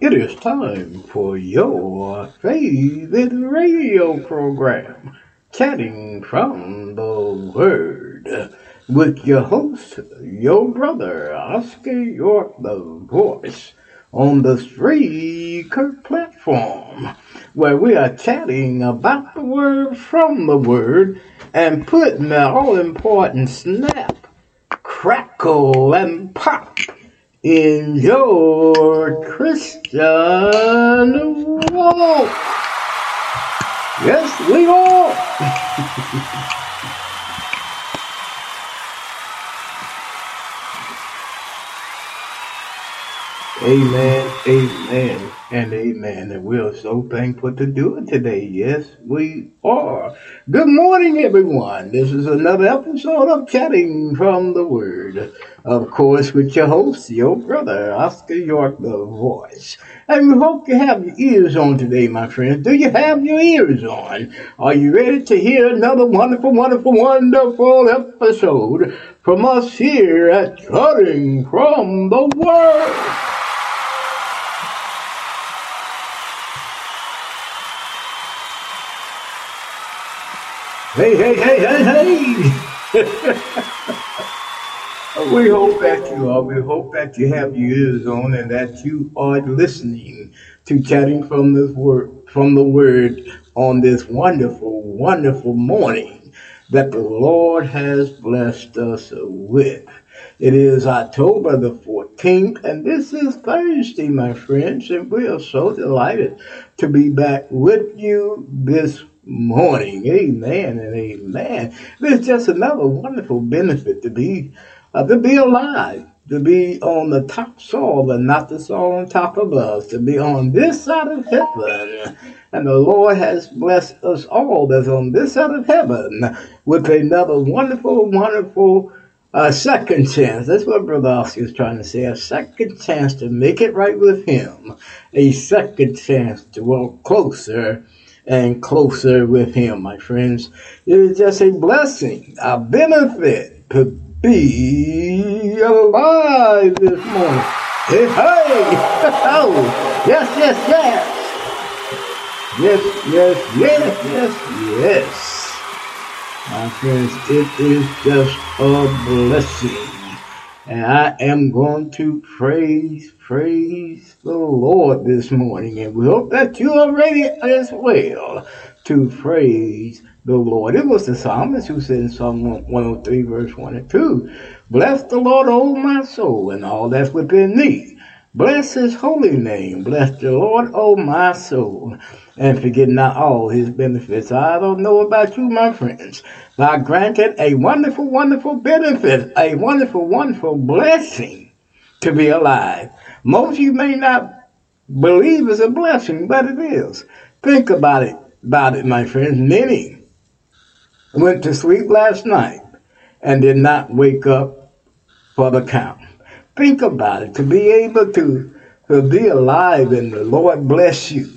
It is time for your favorite radio program, Chatting from the Word, with your host, your brother, Oscar York, the voice, on the Spreaker platform, where we are chatting about the Word from the Word and putting the all important snap, crackle, and pop in your Christian walk. Yes, we are. Amen, amen, and amen. And we're so thankful to do it today. Yes, we are. Good morning, everyone. This is another episode of Chatting from the Word. Of course, with your host, your brother, Oscar York, the voice. And we hope you have your ears on today, my friends. Do you have your ears on? Are you ready to hear another wonderful, wonderful, wonderful episode from us here at Chatting from the Word? Hey, hey, hey, hey, hey! we hope that you are. We hope that you have your ears on and that you are listening to chatting from this word, from the word on this wonderful, wonderful morning that the Lord has blessed us with. It is October the 14th, and this is Thursday, my friends, and we are so delighted to be back with you this morning. Amen and amen. It's just another wonderful benefit to be uh, to be alive, to be on the top soil and not the soil on top of us, to be on this side of heaven. And the Lord has blessed us all that's on this side of heaven with another wonderful, wonderful uh, second chance. That's what Brother Oscar is trying to say. A second chance to make it right with Him. A second chance to walk closer and closer with Him, my friends. It is just a blessing, a benefit to be alive this morning. Hey, hey! Oh, yes, yes, yes! Yes, yes, yes, yes, yes. My friends, it is just a blessing. And I am going to praise, praise the Lord this morning. And we hope that you are ready as well to praise the Lord. It was the psalmist who said in Psalm 103, verse 1 and 2, Bless the Lord, O my soul, and all that's within me. Bless his holy name. Bless the Lord, O my soul and forget not all his benefits. I don't know about you, my friends. But I granted a wonderful, wonderful benefit, a wonderful, wonderful blessing to be alive. Most of you may not believe it's a blessing, but it is. Think about it, about it, my friends. Many went to sleep last night and did not wake up for the count. Think about it. To be able to, to be alive and the Lord bless you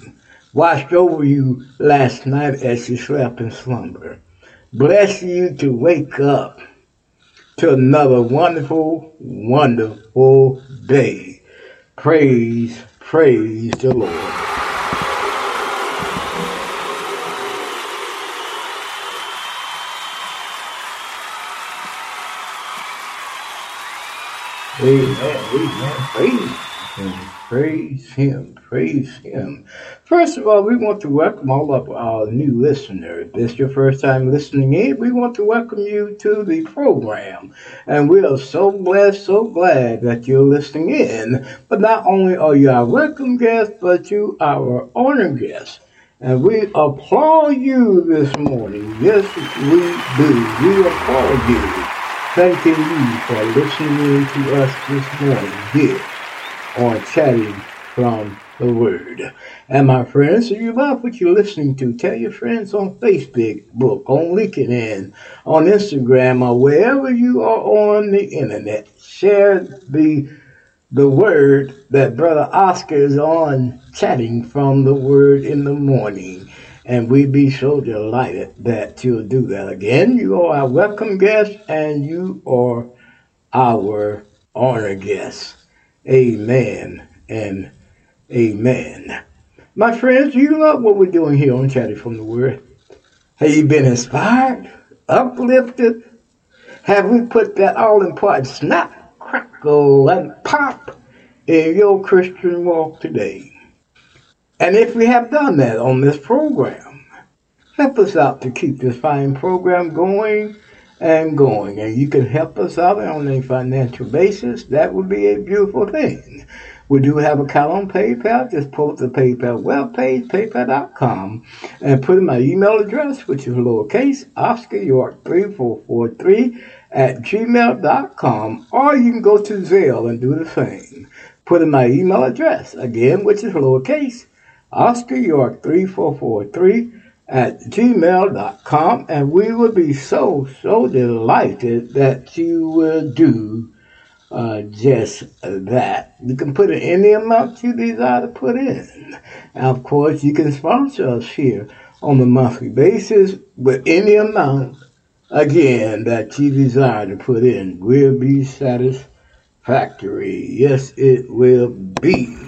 watched over you last night as you slept in slumber. Bless you to wake up to another wonderful, wonderful day. Praise, praise the Lord. Amen, amen, praise him, praise him, praise him. First of all, we want to welcome all of our new listeners. If is your first time listening in, we want to welcome you to the program. And we are so blessed, so glad that you're listening in. But not only are you our welcome guest, but you are our honor guest. And we applaud you this morning. Yes, we do. We applaud you. Thanking you for listening to us this morning here on Chatting from the Word. And my friends, if you like what you're listening to, tell your friends on Facebook, book, on LinkedIn, on Instagram, or wherever you are on the internet. Share the the word that Brother Oscar is on chatting from the Word in the morning. And we be so delighted that you'll do that. Again, you are our welcome guest and you are our honor guest. Amen and Amen. My friends, do you love what we're doing here on Chatting from the Word? Have you been inspired, uplifted? Have we put that all important snap, crackle, and pop in your Christian walk today? And if we have done that on this program, help us out to keep this fine program going and going. And you can help us out on a financial basis. That would be a beautiful thing. We do have a account on PayPal. Just pull up the PayPal webpage, paypal.com, and put in my email address, which is lowercase, Oscar York 3443 at gmail.com, or you can go to Zelle and do the same. Put in my email address, again, which is lowercase, Oscar York 3443 at gmail.com, and we would be so, so delighted that you will do uh, just that. You can put in any amount you desire to put in. And of course, you can sponsor us here on a monthly basis with any amount, again, that you desire to put in. Will be satisfactory. Yes, it will be.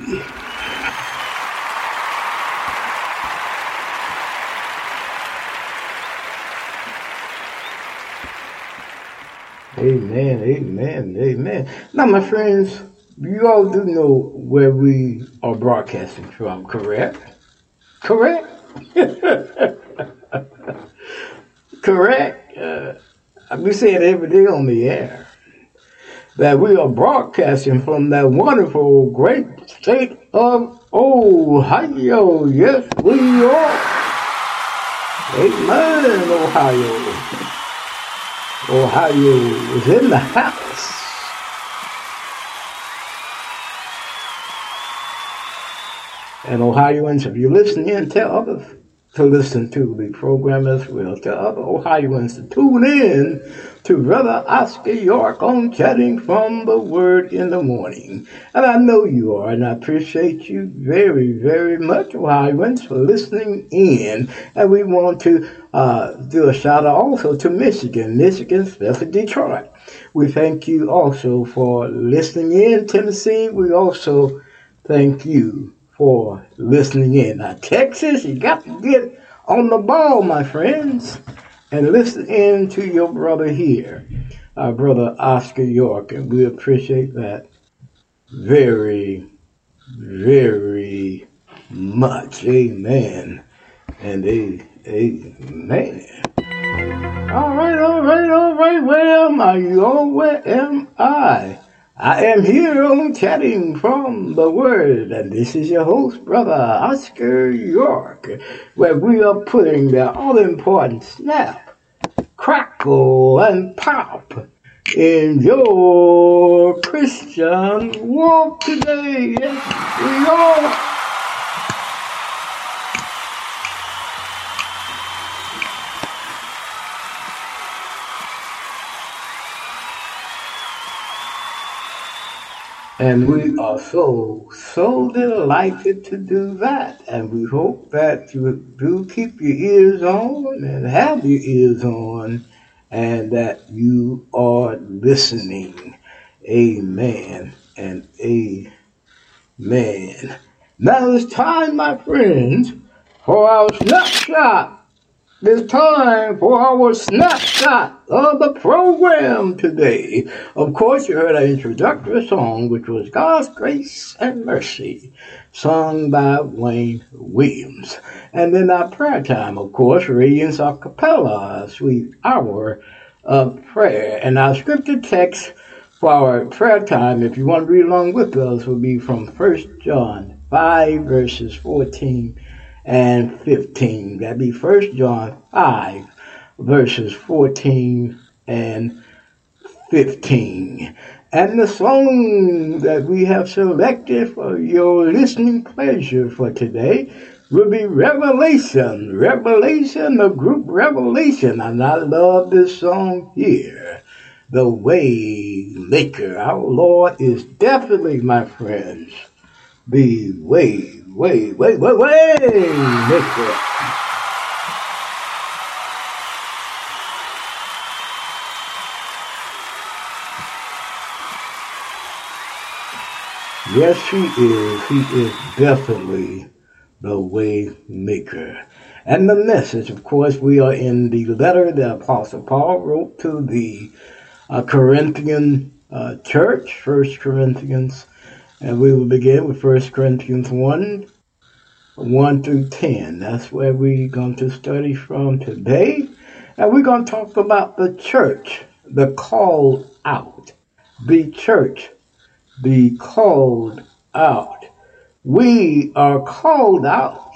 Amen, amen, amen. Now, my friends, you all do know where we are broadcasting from, correct? Correct? correct? Uh, we say it every day on the air that we are broadcasting from that wonderful, great state of Ohio. Yes, we are. Amen, Ohio. Ohio is in the house. And Ohioans, if you're listening, tell others to listen to the program as well. To other Ohioans to tune in to Brother Oscar York on Chatting from the Word in the Morning. And I know you are, and I appreciate you very, very much, Ohioans, for listening in. And we want to uh, do a shout out also to Michigan, Michigan, especially Detroit. We thank you also for listening in, Tennessee. We also thank you for listening in. Now, Texas, you got to get on the ball, my friends and listen in to your brother here, our brother Oscar York, and we appreciate that very, very much. Amen. And a, amen. All right, all right, all right. Where am I? Oh, where am I? I am here on Chatting from the Word, and this is your host, Brother Oscar York, where we are putting the all important snap, crackle, and pop in your Christian walk today. Yes, we are. And we are so, so delighted to do that. And we hope that you do keep your ears on and have your ears on and that you are listening. Amen and amen. Now it's time, my friends, for our snapshot it's time for our snapshot of the program today. Of course, you heard our introductory song, which was God's Grace and Mercy, sung by Wayne Williams. And then our prayer time, of course, Radiance a cappella, sweet hour of prayer. And our scripture text for our prayer time, if you want to read along with us, will be from 1 John 5, verses 14 and 15. That'd be 1 John 5, verses 14 and 15. And the song that we have selected for your listening pleasure for today will be Revelation. Revelation, the group Revelation. And I love this song here. The Way Maker. Our Lord is definitely, my friends, the way way, way, way, way, Mister. Yes, He is. He is definitely the way maker. And the message, of course, we are in the letter that Apostle Paul wrote to the uh, Corinthian uh, church, First Corinthians, and we will begin with First Corinthians 1, 1 through 10. That's where we're going to study from today. And we're going to talk about the church, the called out. The church, the called out. We are called out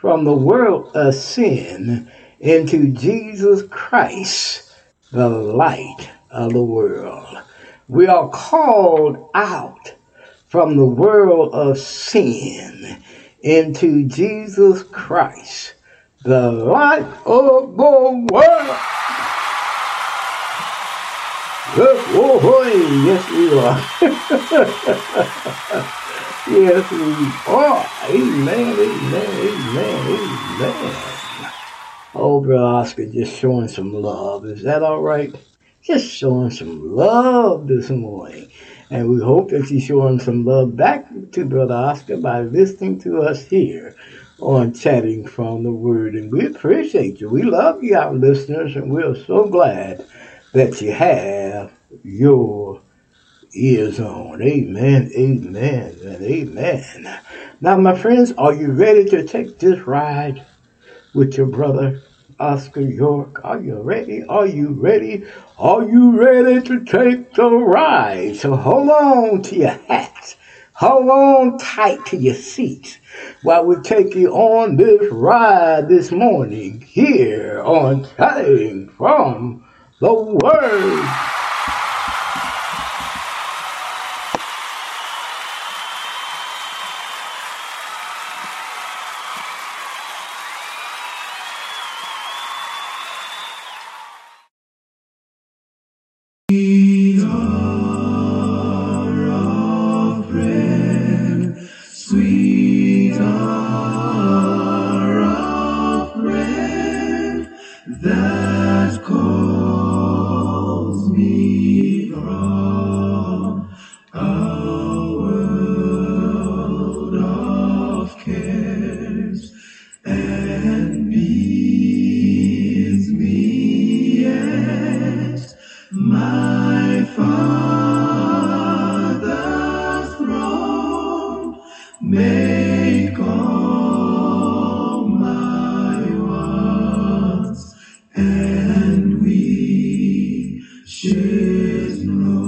from the world of sin into Jesus Christ, the light of the world. We are called out from the world of sin into Jesus Christ, the light of the world. Yes, oh yes we are. yes we are. Amen, amen, amen, amen. Oh, Brother Oscar, just showing some love. Is that all right? Just showing some love this morning. And we hope that you're showing some love back to Brother Oscar by listening to us here on Chatting from the Word. And we appreciate you. We love you, our listeners, and we're so glad that you have your ears on. Amen, amen, and amen. Now, my friends, are you ready to take this ride with your brother Oscar York? Are you ready? Are you ready? Are you ready to take the ride? So hold on to your hats. Hold on tight to your seats while we take you on this ride this morning here on Chatting from the Word. no.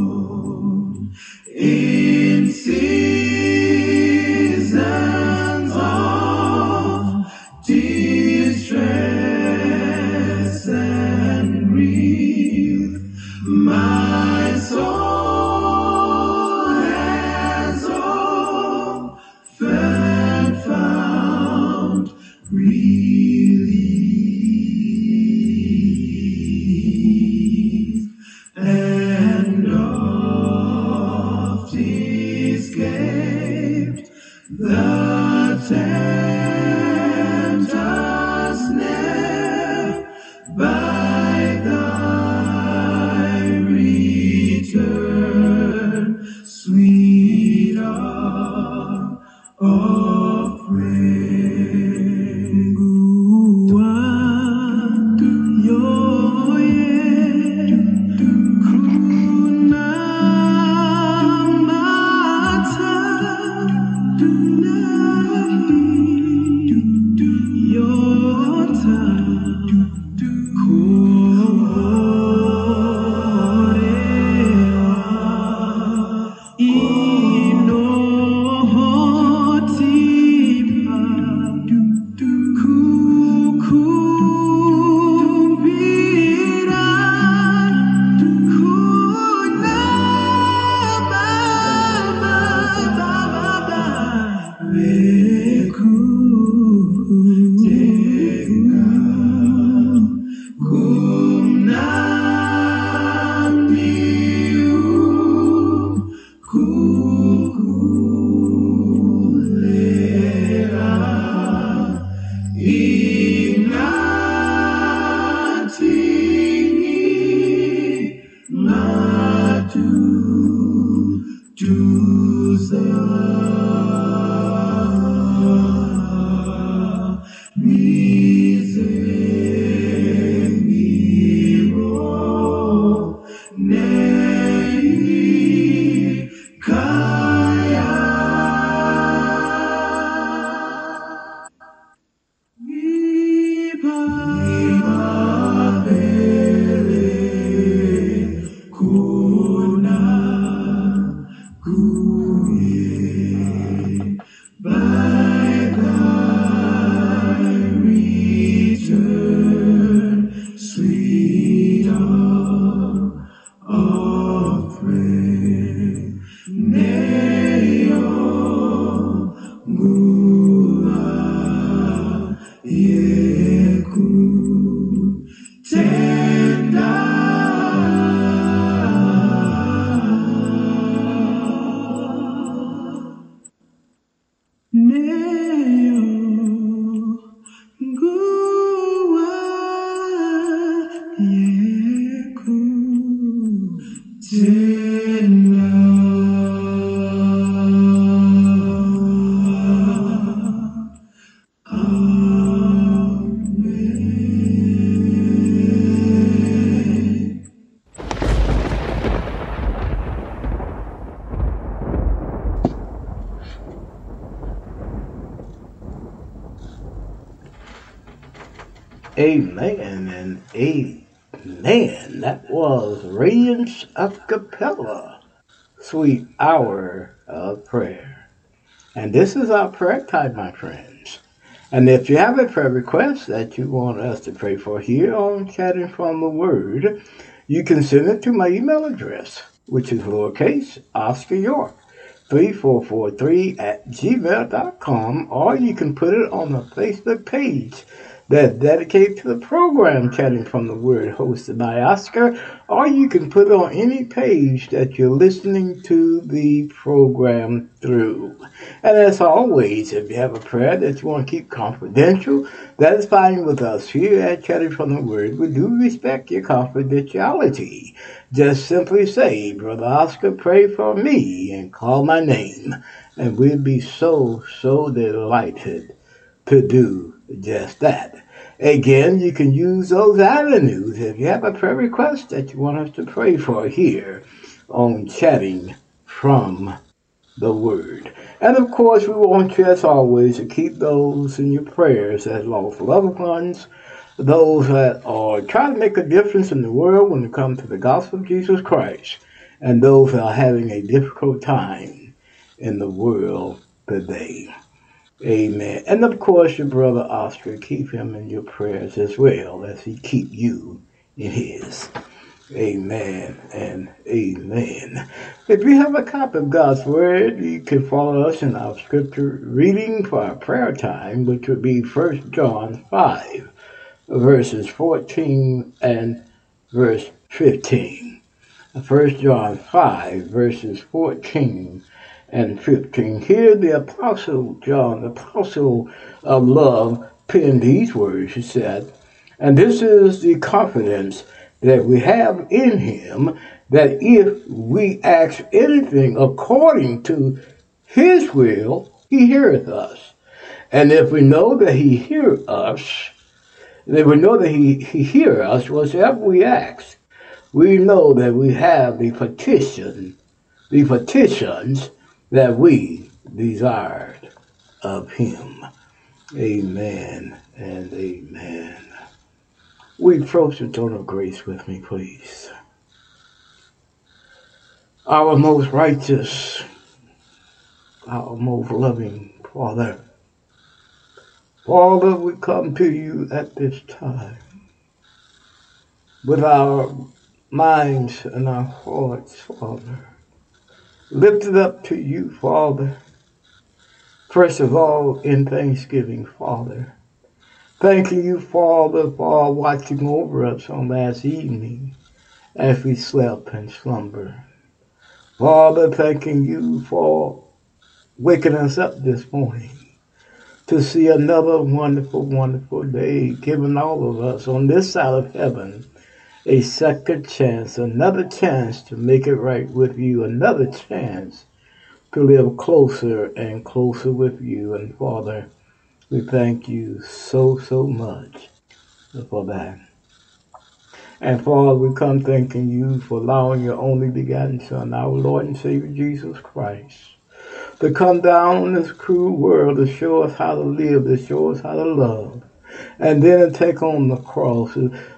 Sweet Hour of Prayer. And this is our prayer time, my friends. And if you have a prayer request that you want us to pray for here on Chatting from the Word, you can send it to my email address, which is lowercase Oscar York. 3443 at gmail.com, or you can put it on the Facebook page that's dedicated to the program Chatting from the Word hosted by Oscar, or you can put on any page that you're listening to the program through. And as always, if you have a prayer that you want to keep confidential, that is fine with us here at Chatting from the Word. We do respect your confidentiality. Just simply say, Brother Oscar, pray for me and call my name. And we'll be so, so delighted to do just that. Again, you can use those avenues if you have a prayer request that you want us to pray for here on Chatting from the Word. And of course, we want you, as always, to keep those in your prayers as lost loved ones, those that are trying to make a difference in the world when it comes to the gospel of Jesus Christ, and those that are having a difficult time in the world today. Amen. And of course, your brother Oscar, keep him in your prayers as well as he keep you in his. Amen and amen. If you have a copy of God's Word, you can follow us in our scripture reading for our prayer time, which would be 1 John 5, verses 14 and verse 15. 1 John 5, verses 14 and 15. Here the Apostle John, the Apostle of love, penned these words. He said, And this is the confidence that we have in him, that if we ask anything according to his will, he heareth us. And if we know that he hear us, then we know that he, he hear us, whatever we ask, we know that we have the petition, the petitions that we desired of him. Amen and amen. We approach the throne of grace with me, please. Our most righteous, our most loving Father. Father, we come to you at this time with our minds and our hearts, Father lifted up to you, Father. First of all, in thanksgiving, Father. Thanking you, Father, for watching over us on last evening as we slept and slumber. Father, thanking you for waking us up this morning to see another wonderful, wonderful day, given all of us on this side of heaven a second chance, another chance to make it right with you, another chance to live closer and closer with you. And Father, we thank you so, so much for that. And Father, we come thanking you for allowing your only begotten Son, our Lord and Savior Jesus Christ, to come down in this cruel world to show us how to live, to show us how to love, and then to take on the cross,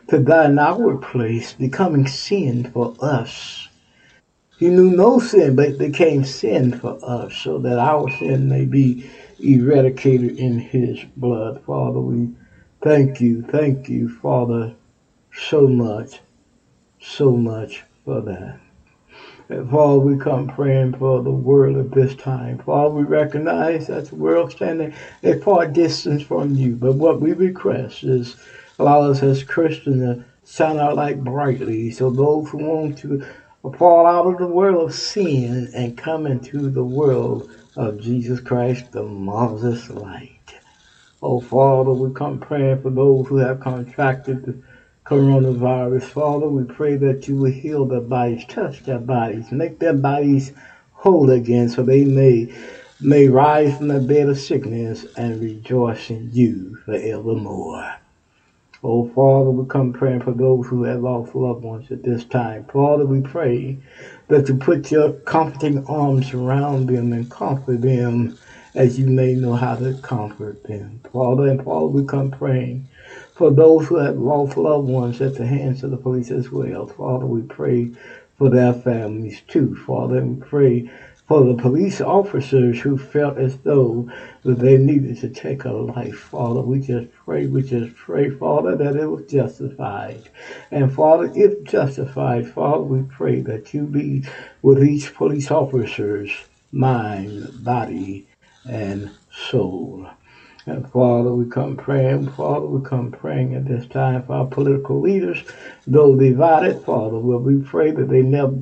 to die in our place, becoming sin for us. He knew no sin, but became sin for us, so that our sin may be eradicated in his blood. Father, we thank you, thank you, Father, so much, so much for that. And Father, we come praying for the world at this time. Father, we recognize that the world standing a far distance from you. But what we request is allow us as Christians to shine our light brightly so those who want to fall out of the world of sin and come into the world of Jesus Christ, the marvelous light. Oh, Father, we come praying for those who have contracted the coronavirus. Father, we pray that you will heal their bodies, touch their bodies, make their bodies whole again so they may may rise from the bed of sickness and rejoice in you forevermore. Oh, Father, we come praying for those who have lost loved ones at this time. Father, we pray that you put your comforting arms around them and comfort them as you may know how to comfort them. Father, and Father, we come praying for those who have lost loved ones at the hands of the police as well. Father, we pray for their families too. Father, we pray for the police officers who felt as though that they needed to take a life. Father, we just pray, we just pray, Father, that it was justified. And Father, if justified, Father, we pray that you be with each police officer's mind, body, and soul. And Father, we come praying, Father, we come praying at this time for our political leaders, though divided, Father, will we pray that they never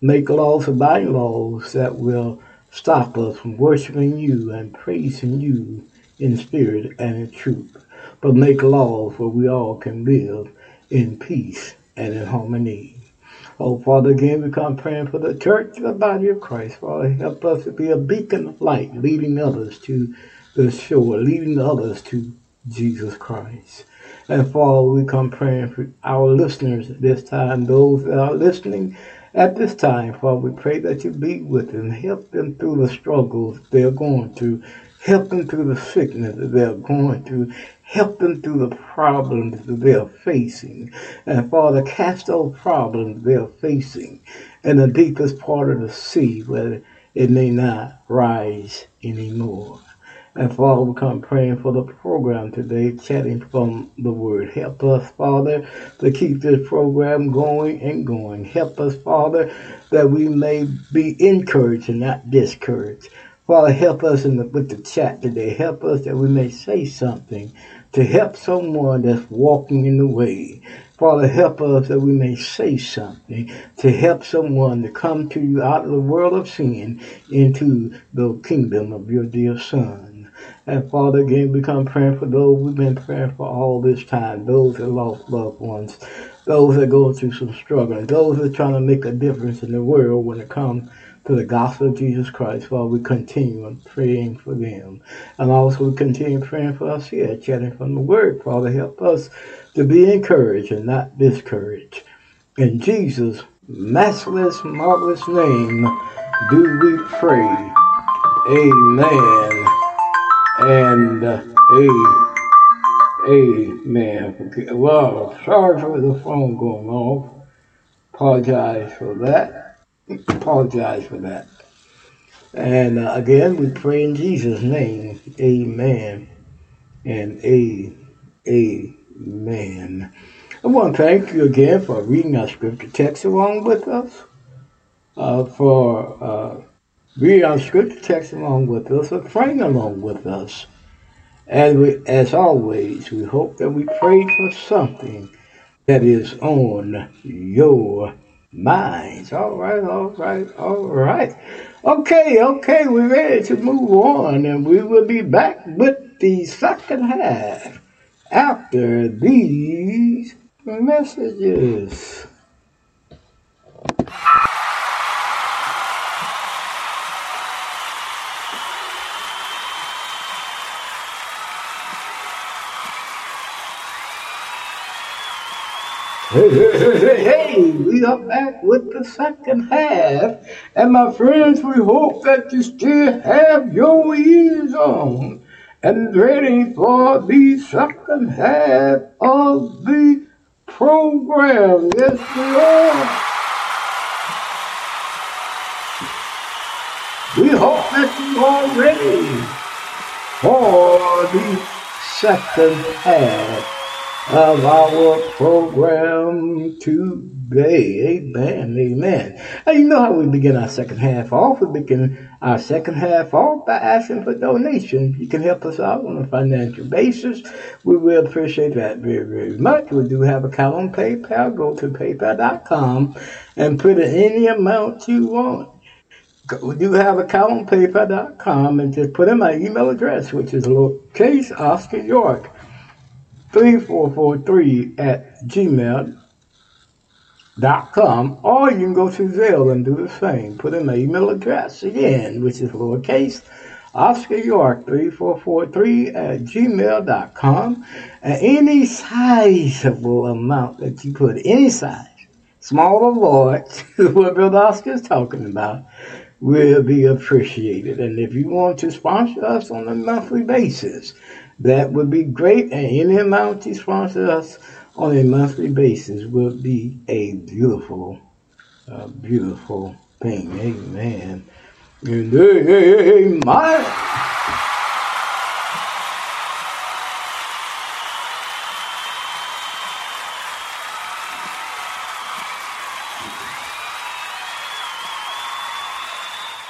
make laws abiding laws that will stop us from worshiping you and praising you in spirit and in truth, but make laws where we all can live in peace and in harmony. Oh, Father, again, we come praying for the church, the body of Christ. Father, help us to be a beacon of light, leading others to the shore, leading others to Jesus Christ. And Father, we come praying for our listeners this time, those that are listening at this time, Father, we pray that you be with them, help them through the struggles they're going through, help them through the sickness that they're going through, help them through the problems that they're facing. And Father, cast those problems they're facing in the deepest part of the sea where it may not rise anymore. And Father, we come praying for the program today, chatting from the Word. Help us, Father, to keep this program going and going. Help us, Father, that we may be encouraged and not discouraged. Father, help us in the, with the chat today. Help us that we may say something to help someone that's walking in the way. Father, help us that we may say something to help someone to come to you out of the world of sin into the kingdom of your dear Son. And Father, again, we come praying for those we've been praying for all this time, those that lost loved ones, those that go through some struggle, those that are trying to make a difference in the world when it comes to the gospel of Jesus Christ. while we continue praying for them. And also we continue praying for us here, chatting from the word. Father, help us to be encouraged and not discouraged. In Jesus' matchless, marvelous name do we pray. Amen and uh, a amen. Well, sorry for the phone going off. Apologize for that. Apologize for that. And uh, again, we pray in Jesus' name. Amen. And a amen. I want to thank you again for reading our scripture text along with us. Uh, for uh, read our scripture text along with us, or praying along with us. And we, as always, we hope that we prayed for something that is on your minds. All right, all right, all right. Okay, okay, we're ready to move on, and we will be back with the second half after these messages. Hey, hey, hey, hey, we are back with the second half. And my friends, we hope that you still have your ears on and ready for the second half of the program. Yes, we are. We hope that you are ready for the second half of our program today. Amen. Amen. You know how we begin our second half off? We begin our second half off by asking for donations. You can help us out on a financial basis. We will appreciate that very, very much. We do have a account on PayPal. Go to paypal.com and put in any amount you want. We do have account on paypal.com and just put in my email address, which is lowercase Oscar York 3443 at gmail.com. Or you can go to Zelle and do the same. Put in my email address again, which is lowercase Oscar York 3443 at gmail.com. And any sizable amount that you put, any size, small or large, what Bill Oscar is talking about, will be appreciated. And if you want to sponsor us on a monthly basis, that would be great. And any amount you sponsor us on a monthly basis would be a beautiful, uh, beautiful thing. Amen. And amen.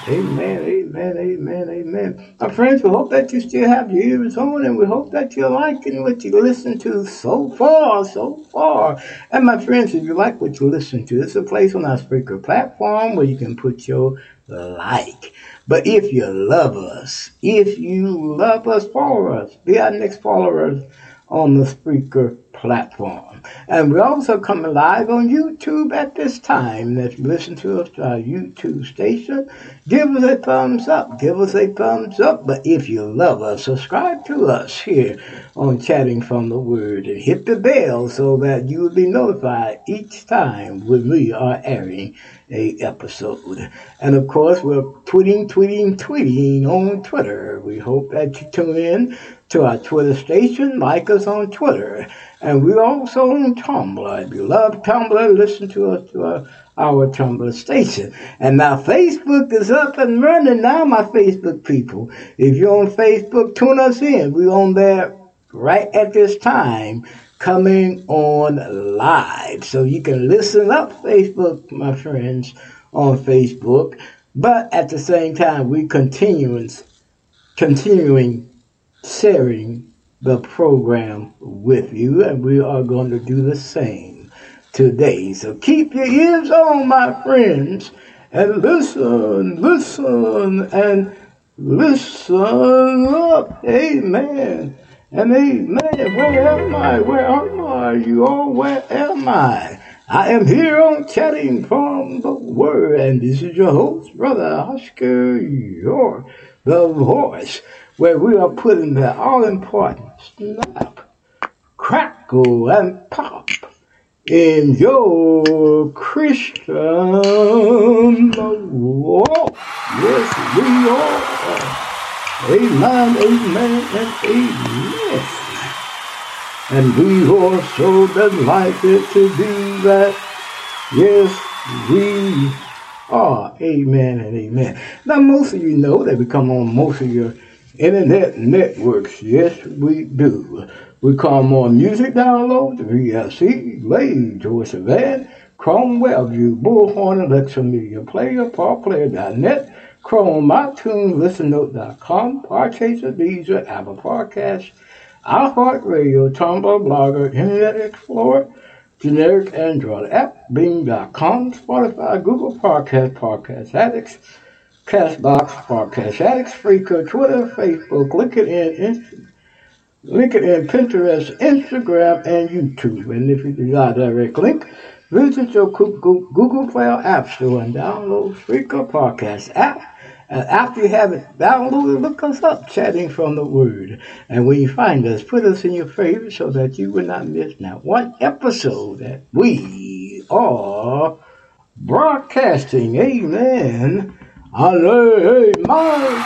Amen, amen, amen, amen. My friends, we hope that you still have your ears on and we hope that you're liking what you listen to so far, so far. And my friends, if you like what you listen to, it's a place on our speaker platform where you can put your like. But if you love us, if you love us, follow us. Be our next followers on the speaker platform. And we're also coming live on YouTube at this time. That you listen to us to our YouTube station, give us a thumbs up. Give us a thumbs up. But if you love us, subscribe to us here on Chatting from the Word and hit the bell so that you will be notified each time when we are airing a episode. And of course, we're tweeting, tweeting, tweeting on Twitter. We hope that you tune in to our Twitter station, like us on Twitter. And we're also on Tumblr. If you love Tumblr, listen to us to our, our Tumblr station. And now Facebook is up and running now, my Facebook people. If you're on Facebook, tune us in. We're on there right at this time coming on live. So you can listen up Facebook, my friends, on Facebook. But at the same time, we continuing, continuing sharing the program with you, and we are going to do the same today. So keep your ears on, my friends, and listen, listen, and listen up. Amen. And amen. Where am I? Where am I? You all, where am I? I am here on Chatting from the Word, and this is your host, Brother Oscar York, the voice, where we are putting the all important snap, crackle, and pop in your Christian walk. Yes, we are. Amen, amen, and amen. And we are so delighted to do that. Yes, we are. Amen and amen. Now, most of you know that we come on most of your internet networks. Yes, we do. We come on Music Download, VLC, Lay, George Savannah, Chrome WebView, Bullhorn, Alexa Media Player, ParPlayer.net, Chrome, iTunes, ListenNote.com, Podchaser, Deezer, Apple Podcasts, iHeartRadio, Tumblr, Blogger, Internet Explorer, generic Android app, Bing.com, Spotify, Google Podcast, Podcast Addicts, Castbox, Podcast Addicts, Spreaker, Twitter, Facebook, LinkedIn, LinkedIn, Pinterest, Instagram, and YouTube. And if you desire direct link, visit your Google Play or App Store and download Spreaker Podcast app And after you have it downloaded, look us up, Chatting from the Word. And when you find us, put us in your favorites so that you will not miss not one episode that we are broadcasting. Amen. Amen.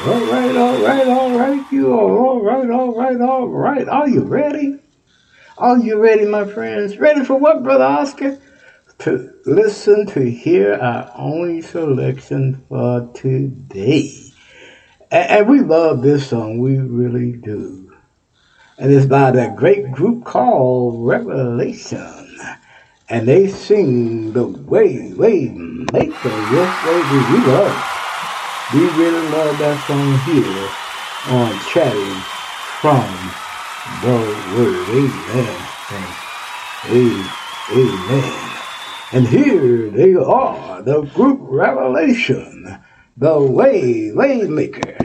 All right, all right, all right. You are all right, all right, all right. Are you ready? Are you ready, my friends? Ready for what, Brother Oscar? To listen to hear our only selection for today. And, we love this song, we really do. And it's by that great group called Revelation. And they sing the way, way, maker, yes, do. We love we really love that song here on Chatting from the Word. Amen. Amen. And here they are, the group Revelation, the Way Waymaker.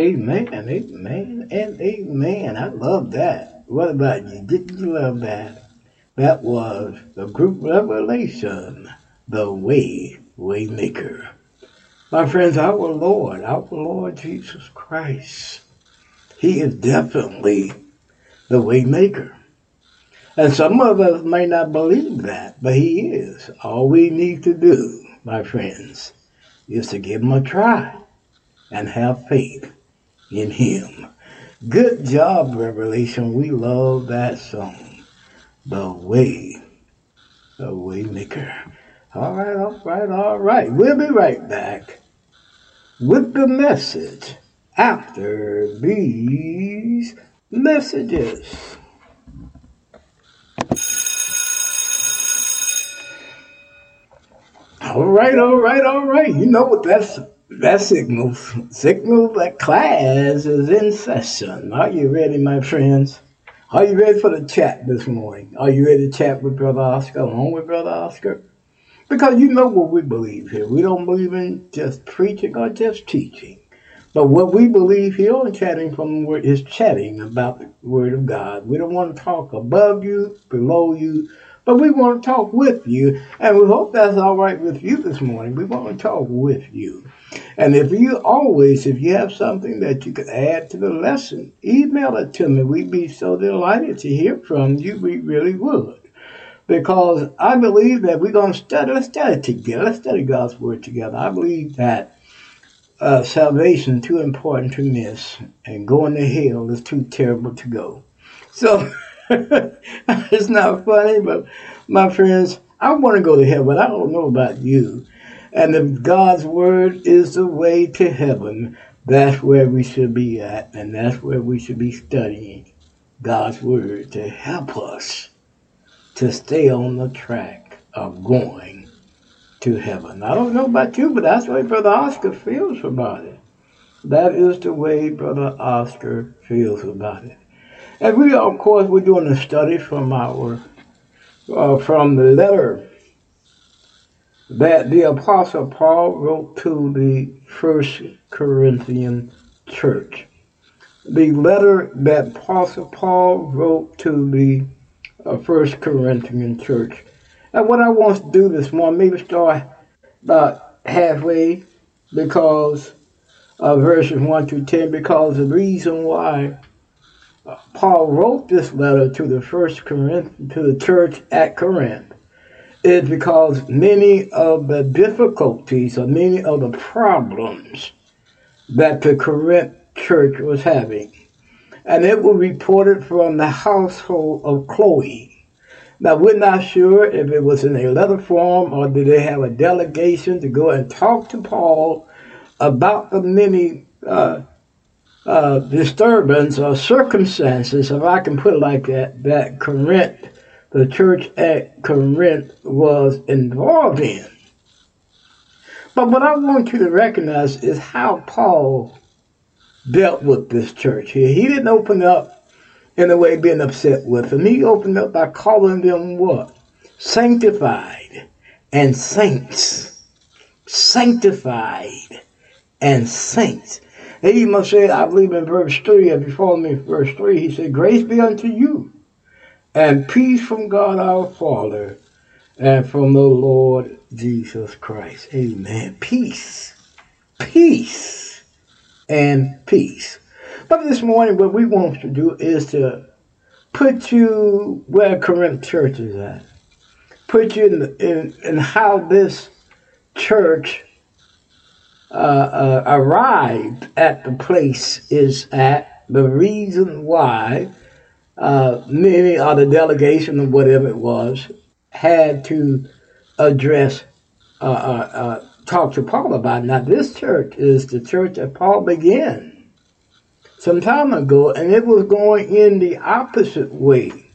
Amen, amen, and amen. I love that. What about you? Didn't you love that? That was the group revelation, the way, waymaker. My friends, our Lord, our Lord Jesus Christ, He is definitely the waymaker. And some of us may not believe that, but He is. All we need to do, my friends, is to give Him a try and have faith in Him. Good job, Revelation. We love that song. The Way, the Waymaker. All right, all right, all right. We'll be right back with the message after these messages. All right, all right, all right. You know what that's that signals signals that class is in session. Are you ready, my friends? Are you ready for the chat this morning? Are you ready to chat with Brother Oscar? Along with Brother Oscar? Because you know what we believe here. We don't believe in just preaching or just teaching. But what we believe here on chatting from the word is chatting about the word of God. We don't want to talk above you, below you, but we want to talk with you. And we hope that's all right with you this morning. We want to talk with you. And if you always, if you have something that you could add to the lesson, email it to me. We'd be so delighted to hear from you. We really would. Because I believe that we're going to study, let's study together. Let's study God's Word together. I believe that uh, salvation is too important to miss, and going to hell is too terrible to go. So it's not funny, but my friends, I want to go to heaven. I don't know about you. And if God's word is the way to heaven, that's where we should be at, and that's where we should be studying God's word to help us to stay on the track of going to heaven. I don't know about you, but that's the way Brother Oscar feels about it. That is the way Brother Oscar feels about it. And we, of course, we're doing a study from our, uh, from the letter that the Apostle Paul wrote to the First Corinthian church. The letter that Apostle Paul wrote to the uh, First Corinthian church. And what I want to do this morning, maybe start about halfway because of verses 1 through 10, because the reason why Paul wrote this letter to the First Corinth, to the church at Corinth is because many of the difficulties or many of the problems that the Corinth church was having. And it was reported from the household of Chloe. Now, we're not sure if it was in a letter form or did they have a delegation to go and talk to Paul about the many uh, uh, disturbance or circumstances, if I can put it like that, that Corinth the church at Corinth was involved in. But what I want you to recognize is how Paul dealt with this church here. He didn't open up in a way being upset with them. He opened up by calling them what? Sanctified and saints. Sanctified and saints. He must say, I believe in verse 3, if you follow me, verse 3, he said, Grace be unto you and peace from God our Father and from the Lord Jesus Christ. Amen. Peace. Peace and peace. But this morning, what we want to do is to put you where Corinth Church is at. Put you in, in, in how this church uh, uh, arrived at the place is at, the reason why uh, many of the delegation or whatever it was had to address, uh, uh, uh, talk to Paul about. It. Now, this church is the church that Paul began some time ago, and it was going in the opposite way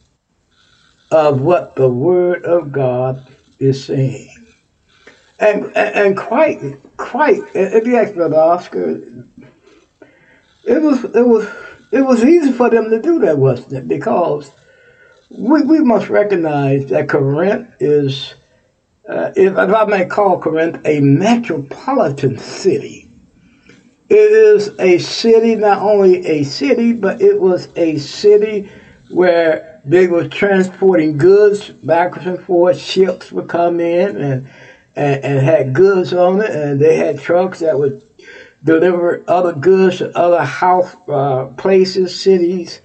of what the Word of God is saying. And, and, and quite, quite, if you ask Brother Oscar, it was, it was it was easy for them to do that, wasn't it? Because we, we must recognize that Corinth is, uh, if, if I may call Corinth a metropolitan city. It is a city, not only a city, but it was a city where they were transporting goods backwards and forth. Ships would come in and, and, and had goods on it, and they had trucks that would deliver other goods to other house uh, places, cities,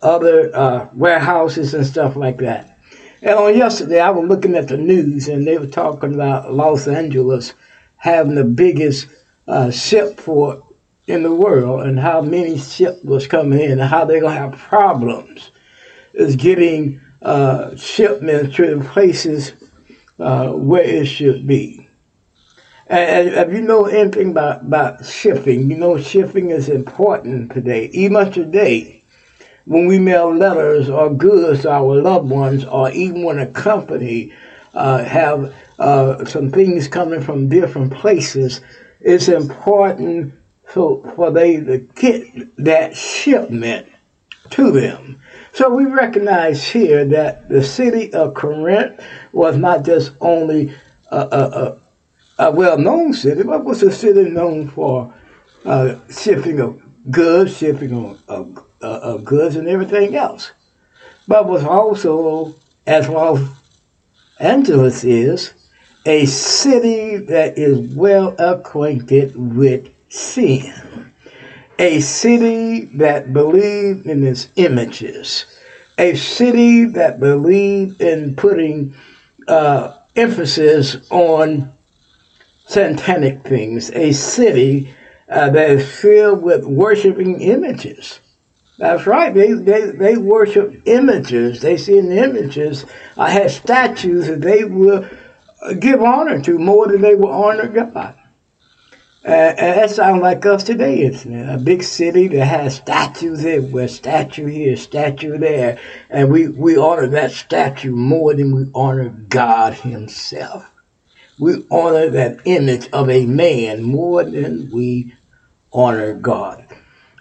other uh, warehouses, and stuff like that. And on yesterday, I was looking at the news, and they were talking about Los Angeles having the biggest uh, ship port in the world, and how many ships was coming in, and how they're gonna have problems is getting uh, shipments to the places uh, where it should be. And, if you know anything about, about shipping, you know shipping is important today. Even today, when we mail letters or goods to our loved ones, or even when a company uh, have uh, some things coming from different places, it's important so for they to get that shipment to them. So we recognize here that the city of Corinth was not just only a, a, a, a well-known city, but was a city known for uh, shipping of goods, shipping of, of, uh, of, goods and everything else. But was also, as Los Angeles is, a city that is well acquainted with sin. A city that believed in its images, a city that believed in putting uh, emphasis on satanic things, a city uh, that is filled with worshiping images. That's right. They, they, they worship images. They see in the images. I had statues that they will give honor to more than they will honor God. Uh, and that sounds like us today, isn't it? A big city that has statues everywhere, statue here, statue there, and we, we honor that statue more than we honor God Himself. We honor that image of a man more than we honor God.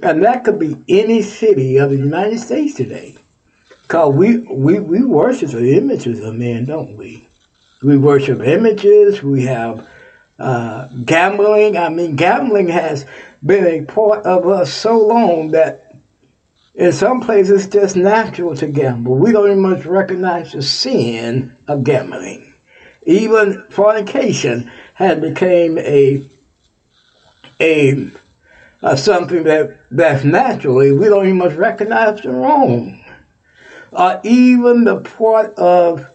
And that could be any city of the United States today. Because we, we, we worship the images of men, don't we? We worship images, we have uh, gambling. I mean, gambling has been a part of us so long that in some places it's just natural to gamble. We don't even much recognize the sin of gambling. Even fornication has become a a uh, something that that's naturally we don't even much recognize the wrong. Uh, even the part of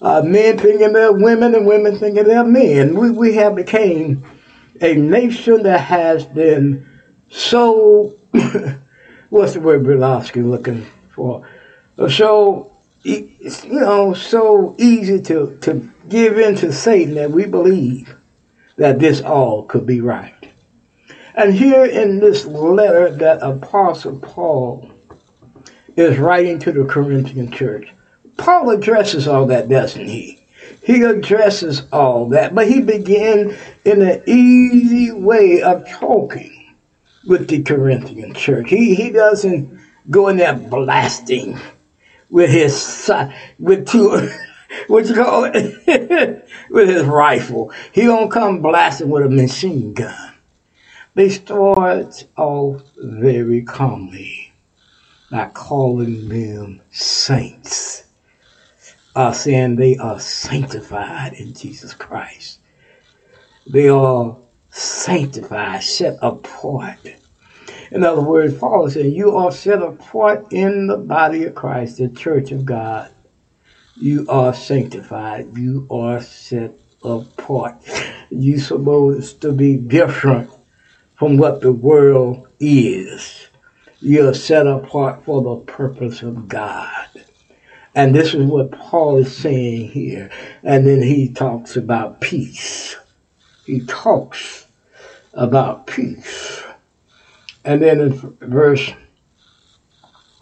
uh, men thinking they're women and women thinking they're men. We, we have became a nation that has been so, what's the word Brother Oscar looking for? So, you know, so easy to, to give in to Satan that we believe that this all could be right. And here in this letter that Apostle Paul is writing to the Corinthian church, Paul addresses all that, doesn't he? He addresses all that, but he began in an easy way of talking with the Corinthian church. He, he doesn't go in there blasting with his with two what you call it with his rifle. He don't come blasting with a machine gun. They start off very calmly by calling them saints are saying they are sanctified in Jesus Christ. They are sanctified, set apart. In other words, Paul is saying you are set apart in the body of Christ, the church of God. You are sanctified. You are set apart. You're supposed to be different from what the world is. You're set apart for the purpose of God. And this is what Paul is saying here. And then he talks about peace. He talks about peace. And then in verse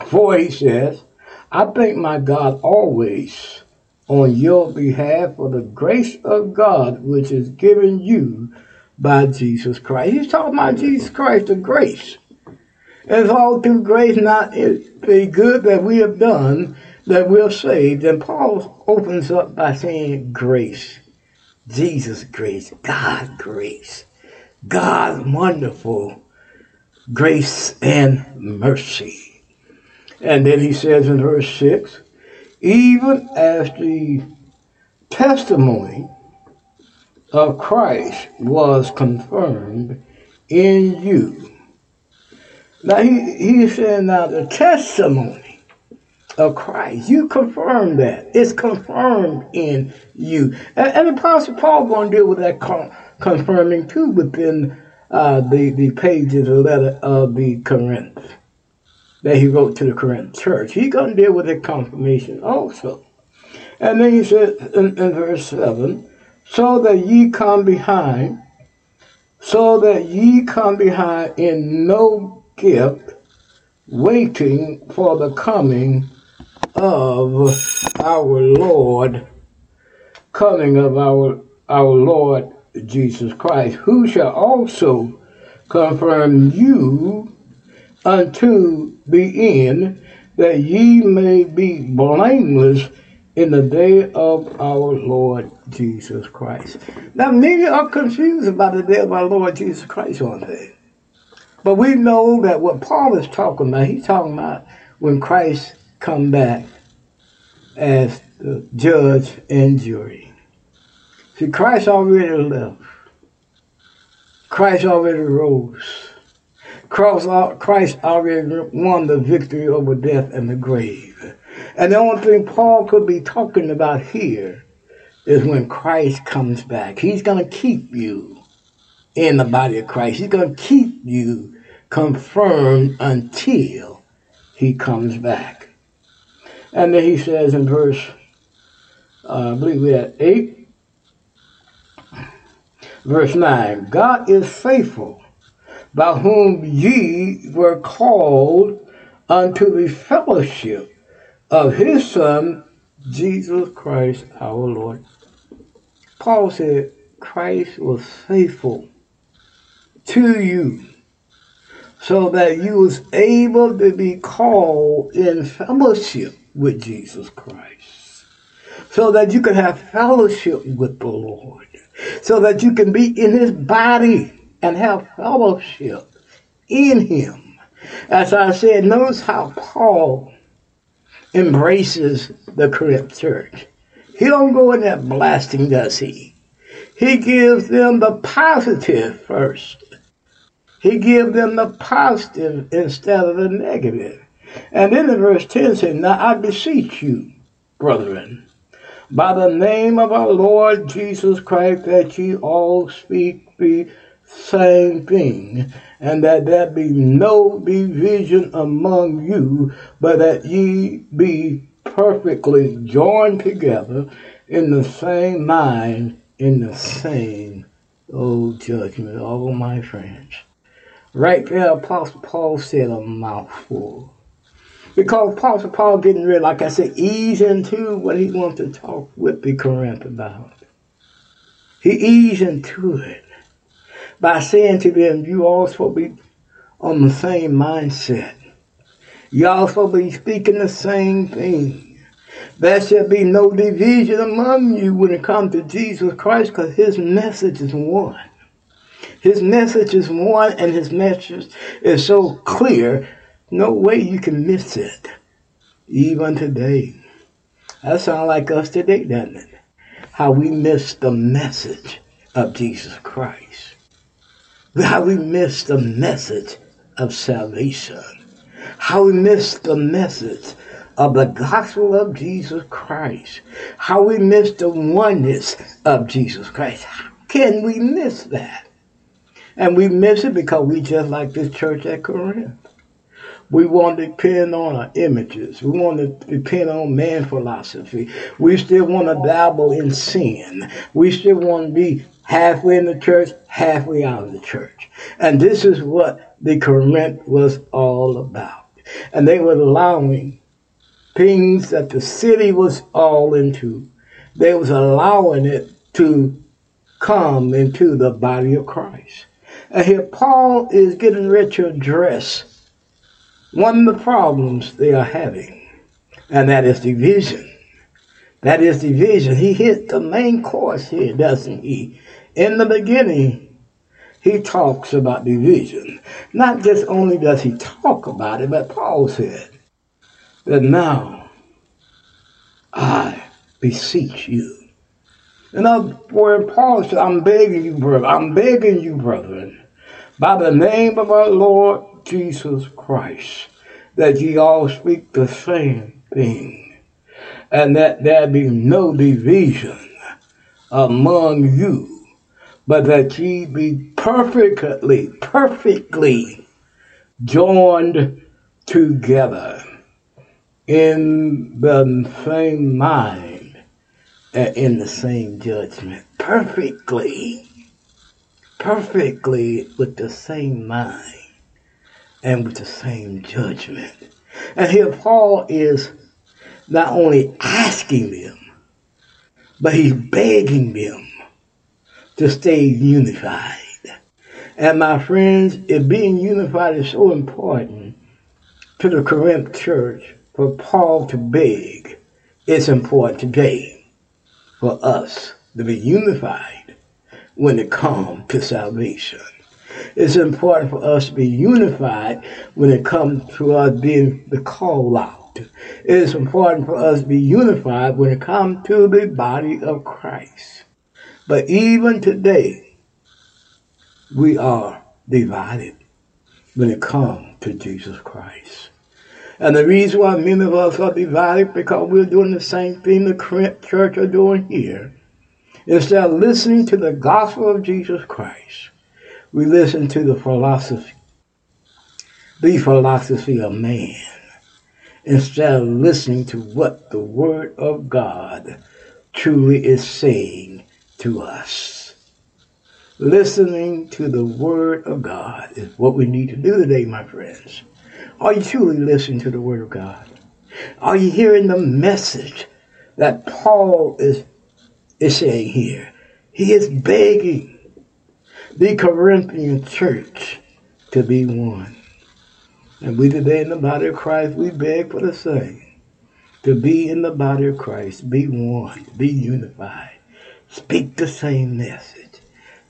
4, he says, I thank my God always on your behalf for the grace of God which is given you by Jesus Christ. He's talking about Jesus Christ, the grace. It's all through grace, not the good that we have done, that we're saved. And Paul opens up by saying grace. Jesus grace, God grace, God's wonderful grace and mercy. And then he says in verse 6 even as the testimony of Christ was confirmed in you. Now he, he's saying now the testimony of Christ, you confirm that. It's confirmed in you. And, and the Apostle Paul going to deal with that con- confirming too within uh, the, the pages of the letter of the Corinth that he wrote to the Corinth church. He's going to deal with the confirmation also. And then he said in, in verse 7 so that ye come behind, so that ye come behind in no gift, waiting for the coming of our Lord, coming of our our Lord Jesus Christ, who shall also confirm you unto the end, that ye may be blameless in the day of our Lord Jesus Christ. Now, many are confused about the day of our Lord Jesus Christ on day. But we know that what Paul is talking about, he's talking about when Christ come back as the judge and jury. See, Christ already left. Christ already rose. Christ already won the victory over death and the grave. And the only thing Paul could be talking about here is when Christ comes back. He's going to keep you in the body of Christ. He's going to keep you confirmed until he comes back. And then he says in verse, uh, I believe we're at 8, verse 9 God is faithful, by whom ye were called unto the fellowship of his Son, Jesus Christ our Lord. Paul said, Christ was faithful to you so that you was able to be called in fellowship with Jesus Christ. So that you could have fellowship with the Lord. So that you can be in his body and have fellowship in him. As I said, notice how Paul embraces the Corinth church. He don't go in that blasting, does he? He gives them the positive first. He gives them the positive instead of the negative. And then in verse 10 says, Now I beseech you, brethren, by the name of our Lord Jesus Christ, that ye all speak the same thing, and that there be no division among you, but that ye be perfectly joined together in the same mind, in the same old judgment. All my friends. Right there, Apostle Paul said a mouthful. Because Apostle Paul getting ready, like I said, ease into what he wants to talk with the Corinth about. He eased into it by saying to them, you all supposed to be on the same mindset. Y'all supposed to be speaking the same thing. There shall be no division among you when it comes to Jesus Christ because his message is one. His message is one and his message is so clear, no way you can miss it. Even today. That sounds like us today, doesn't it? How we miss the message of Jesus Christ how we miss the message of salvation, how we miss the message of the gospel of Jesus Christ, how we miss the oneness of Jesus Christ. How can we miss that? And we miss it because we just like this church at Corinth. We want to depend on our images. We want to depend on man philosophy. We still want to dabble in sin. We still want to be halfway in the church, halfway out of the church. And this is what the Corinth was all about. And they were allowing things that the city was all into. They was allowing it to come into the body of Christ. And here Paul is getting ready to address one of the problems they are having, and that is division. That is division. He hit the main course here, doesn't he? In the beginning, he talks about division. Not just only does he talk about it, but Paul said that now I beseech you. In other words, Paul said, I'm begging you, brother, I'm begging you, brethren, by the name of our Lord Jesus Christ, that ye all speak the same thing, and that there be no division among you, but that ye be perfectly, perfectly joined together in the same mind and in the same judgment. Perfectly, perfectly with the same mind and with the same judgment. And here Paul is not only asking them, but he's begging them to stay unified. And my friends, if being unified is so important to the Corinth church, for Paul to beg, it's important today for us to be unified when it comes to salvation. It's important for us to be unified when it comes to us being the call out. It is important for us to be unified when it comes to the body of Christ. But even today, we are divided when it comes to Jesus Christ. And the reason why many of us are divided because we're doing the same thing the church are doing here. Instead of listening to the gospel of Jesus Christ, we listen to the philosophy, the philosophy of man, instead of listening to what the Word of God truly is saying to us. Listening to the Word of God is what we need to do today, my friends. Are you truly listening to the Word of God? Are you hearing the message that Paul is, is saying here? He is begging the Corinthian church to be one. And we today in the body of Christ, we beg for the same. To be in the body of Christ, be one, be unified, speak the same message,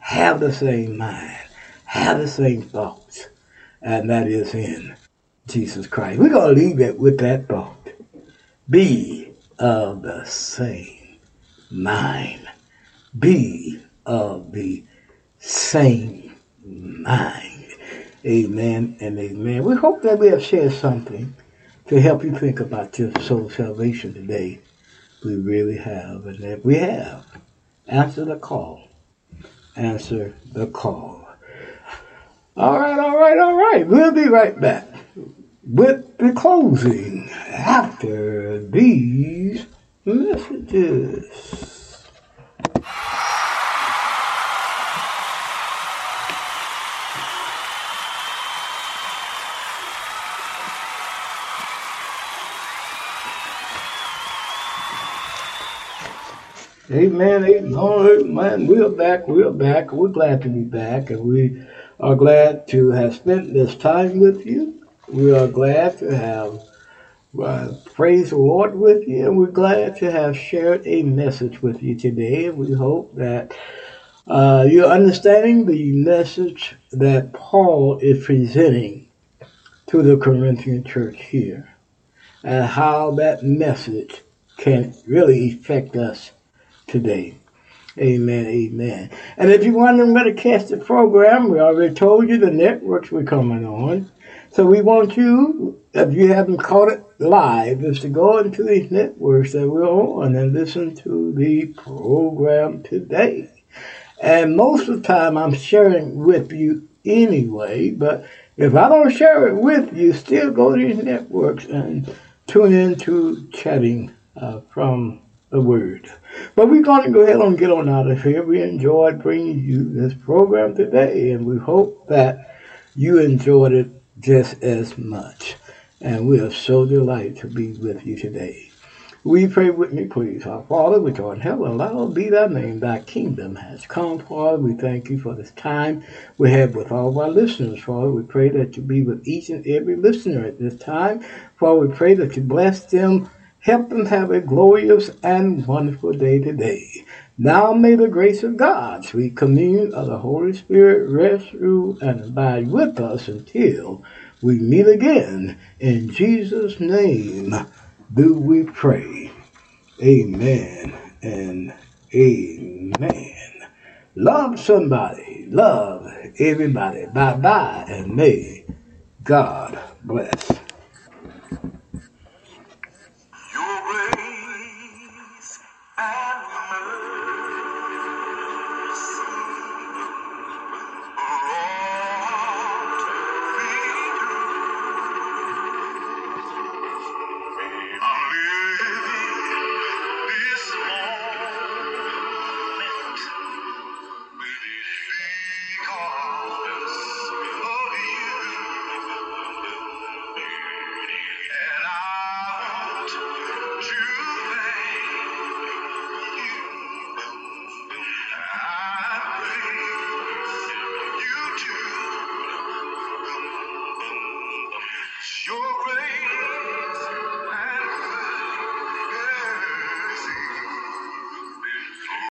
have the same mind, have the same thoughts, and that is in Jesus Christ. We're going to leave it with that thought. Be of the same mind. Be of the same mind. Amen and amen. We hope that we have shared something to help you think about your soul salvation today. We really have. And if we have, answer the call. Answer the call. All right, all right, all right. We'll be right back with the closing after these messages. Amen, amen. We're back, we're back. We're glad to be back, and we are glad to have spent this time with you. We are glad to have uh, praised the Lord with you, and we're glad to have shared a message with you today. And we hope that uh, you're understanding the message that Paul is presenting to the Corinthian church here, and how that message can really affect us today. Amen, amen. And if wondering where to catch the program, we already told you the networks we're coming on. So we want you, if you haven't caught it live, is to go into these networks that we're on and listen to the program today. And most of the time I'm sharing with you anyway, but if I don't share it with you, still go to these networks and tune into chatting uh, from the word. But we're going to go ahead and get on out of here. We enjoyed bringing you this program today, and we hope that you enjoyed it just as much. And we are so delighted to be with you today. We pray with me, please. Our Father, which art in heaven, hallowed be thy name. Thy kingdom has come, Father. We thank you for this time we have with all of our listeners, Father. We pray that you be with each and every listener at this time. Father, we pray that you bless them Help them have a glorious and wonderful day today. Now may the grace of God, sweet communion of the Holy Spirit rest, rule, and abide with us until we meet again. In Jesus' name do we pray. Amen and amen. Love somebody. Love everybody. Bye bye and may God bless.